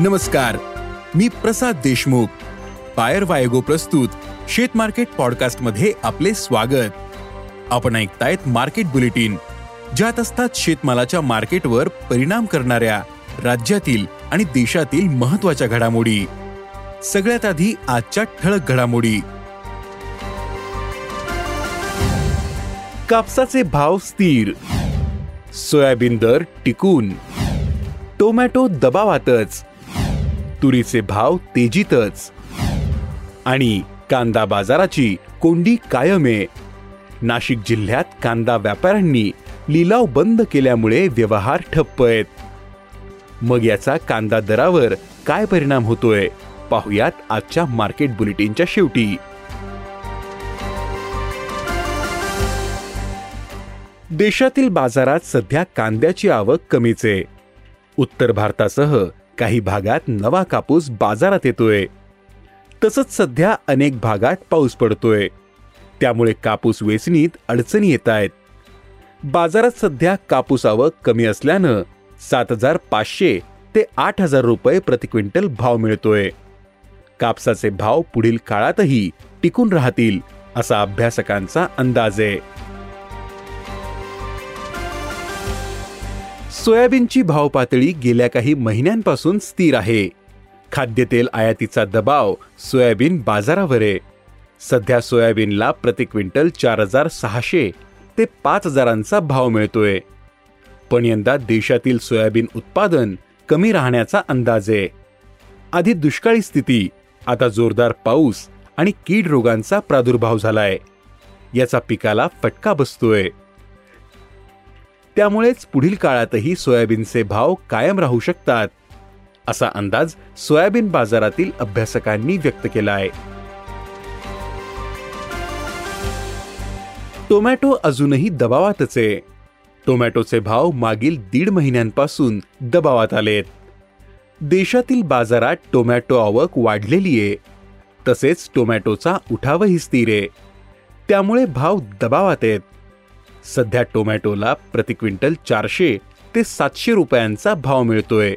नमस्कार मी प्रसाद देशमुख. पायर वायगो प्रस्तुत शेत मार्केट पॉडकास्टमध्ये आपले स्वागत. आपण ऐकतायत मार्केट बुलेटिन ज्यात असतात शेतमालाच्या मार्केटवर परिणाम करणाऱ्या राज्यातील आणि देशातील महत्त्वाच्या घडामोडी. सगळ्यात आधी आजच्या ठळक घडामोडी. कापसाचे भाव स्थिर सोयाबीन दर टिकून टोमॅटो दबावातच तुरीचे भाव तेजीतच. आणि कांदा बाजाराची कोंडी कायम आहे. नाशिक जिल्ह्यात कांदा व्यापाऱ्यांनी लिलाव बंद केल्यामुळे व्यवहार ठप्प आहेत. मग याचा कांदा दरावर काय परिणाम होतोय? पाहुयात आजच्या मार्केट बुलेटिनच्या शेवटी. देशातील बाजारात सध्या कांद्याची आवक कमीच आहे. उत्तर भारतासह काही भागात नवा कापूस बाजारात येतोय. तसंच सध्या अनेक भागात पाऊस पडतोय. त्यामुळे कापूस वेचणीत अडचणी येत आहेत. बाजारात सध्या कापूस आवक कमी असल्यानं सात हजार पाचशे ते आठ हजार रुपये प्रति क्विंटल भाव मिळतोय. कापसाचे भाव पुढील काळातही टिकून राहतील असा अभ्यासकांचा अंदाज आहे. सोयाबीनची भाव पातळी गेल्या काही महिन्यांपासून स्थिर आहे. खाद्यतेल आयातीचा दबाव सोयाबीन बाजारावर आहे सध्या सोयाबीनला प्रति क्विंटल चार हजार सहाशे ते पाच हजारांचा भाव मिळतोय. पण यंदा देशातील सोयाबीन उत्पादन कमी राहण्याचा अंदाज आहे आधी दुष्काळी स्थिती आता जोरदार पाऊस आणि कीड रोगांचा प्रादुर्भाव झालाय. याचा पिकाला फटका बसतोय. त्यामुळेच पुढील काळातही सोयाबीनचे भाव कायम राहू शकतात असा अंदाज सोयाबीन बाजारातील अभ्यासकांनी व्यक्त केला आहे. टोमॅटो अजूनही दबावातच आहे. टोमॅटोचे भाव मागील दीड महिन्यांपासून दबावात आलेत. देशातील बाजारात टोमॅटो आवक वाढलेली आहे. तसेच टोमॅटोचा उठावही स्थिर आहे. त्यामुळे भाव दबावात आहेत. सध्या टोमॅटोला प्रति क्विंटल चारशे ते सातशे रुपयांचा भाव मिळतोय.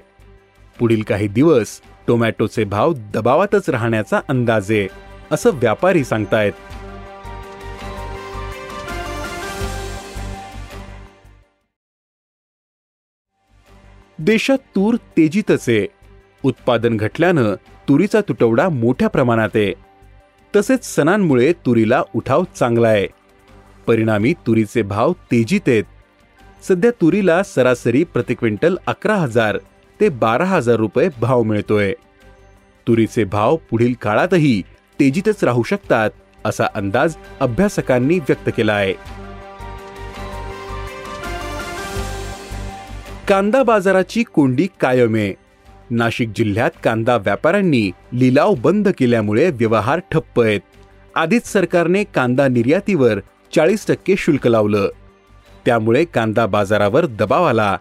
पुढील काही दिवस टोमॅटोचे भाव दबावातच राहण्याचा अंदाज आहे असं व्यापारी सांगतायत. देशात तूर तेजीतच आहे. उत्पादन घटल्यानं तुरीचा तुटवडा मोठ्या प्रमाणात आहे. तसेच सणांमुळे तुरीला उठाव चांगला आहे. परिणामी तुरीचे भाव तेजीत आहेत. सध्या तुरीला सरासरी प्रति क्विंटल अकरा हजार ते बारा हजार रुपये भाव मिळतोय. तुरीचे भाव पुढील काळातही तेजीतच राहू शकतात असा अंदाज अभ्यासकांनी व्यक्त केला आहे. कांदा बाजाराची कोंडी कायम. आहे नाशिक जिल्ह्यात कांदा व्यापाऱ्यांनी लिलाव बंद केल्यामुळे व्यवहार ठप्प आहेत. आधीच सरकारने कांदा निर्यातीवर चाळीस टक्के शुल्क लावलं. त्यामुळे कांदा बाजारावर दबाव आला.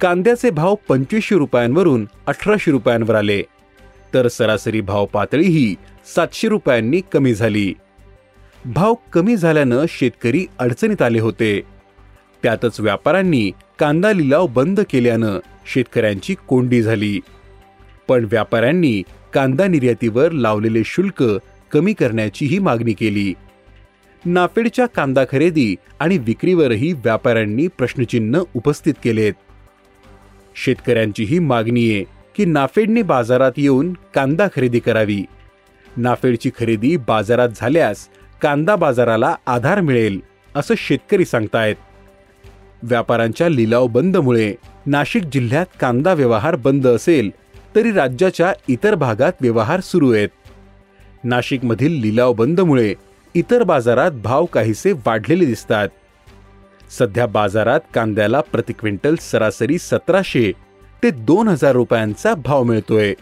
कांद्याचे भाव पंचवीसशे रुपयांवरून अठराशे रुपयांवर आले. तर सरासरी भाव पातळीही सातशे रुपयांनी कमी झाली. भाव कमी झाल्यानं शेतकरी अडचणीत आले होते. त्यातच व्यापाऱ्यांनी कांदा लिलाव बंद केल्यानं शेतकऱ्यांची कोंडी झाली. पण व्यापाऱ्यांनी कांदा निर्यातीवर लावलेले शुल्क कमी करण्याचीही मागणी केली. नाफेडच्या कांदा खरेदी आणि विक्रीवरही व्यापाऱ्यांनी प्रश्नचिन्ह उपस्थित केलेत. शेतकऱ्यांची ही मागणी आहे की नाफेडने बाजारात येऊन कांदा खरेदी करावी. नाफेडची खरेदी बाजारात झाल्यास कांदा बाजाराला आधार मिळेल असं शेतकरी सांगतायत. व्यापाऱ्यांच्या लिलाव बंदमुळे नाशिक जिल्ह्यात कांदा व्यवहार बंद असेल तरी राज्याच्या इतर भागात व्यवहार सुरू आहेत. नाशिकमधील लिलाव बंदमुळे इतर बाजारात भाव काहीसे वाढलेले दिसतात. सध्या बाजारात कांद्याला प्रति क्विंटल सरासरी सतराशे ते दोन हजार रुपयांचा भाव मिळतोय.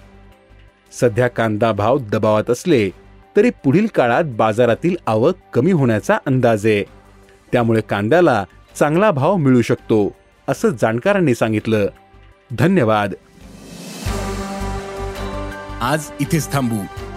सध्या कांदा भाव दबावात असले तरी पुढील काळात बाजारातील आवक कमी होण्याचा अंदाज आहे. त्यामुळे कांद्याला चांगला भाव मिळू शकतो असं जाणकारांनी सांगितलं. धन्यवाद. आज इथेच थांबू.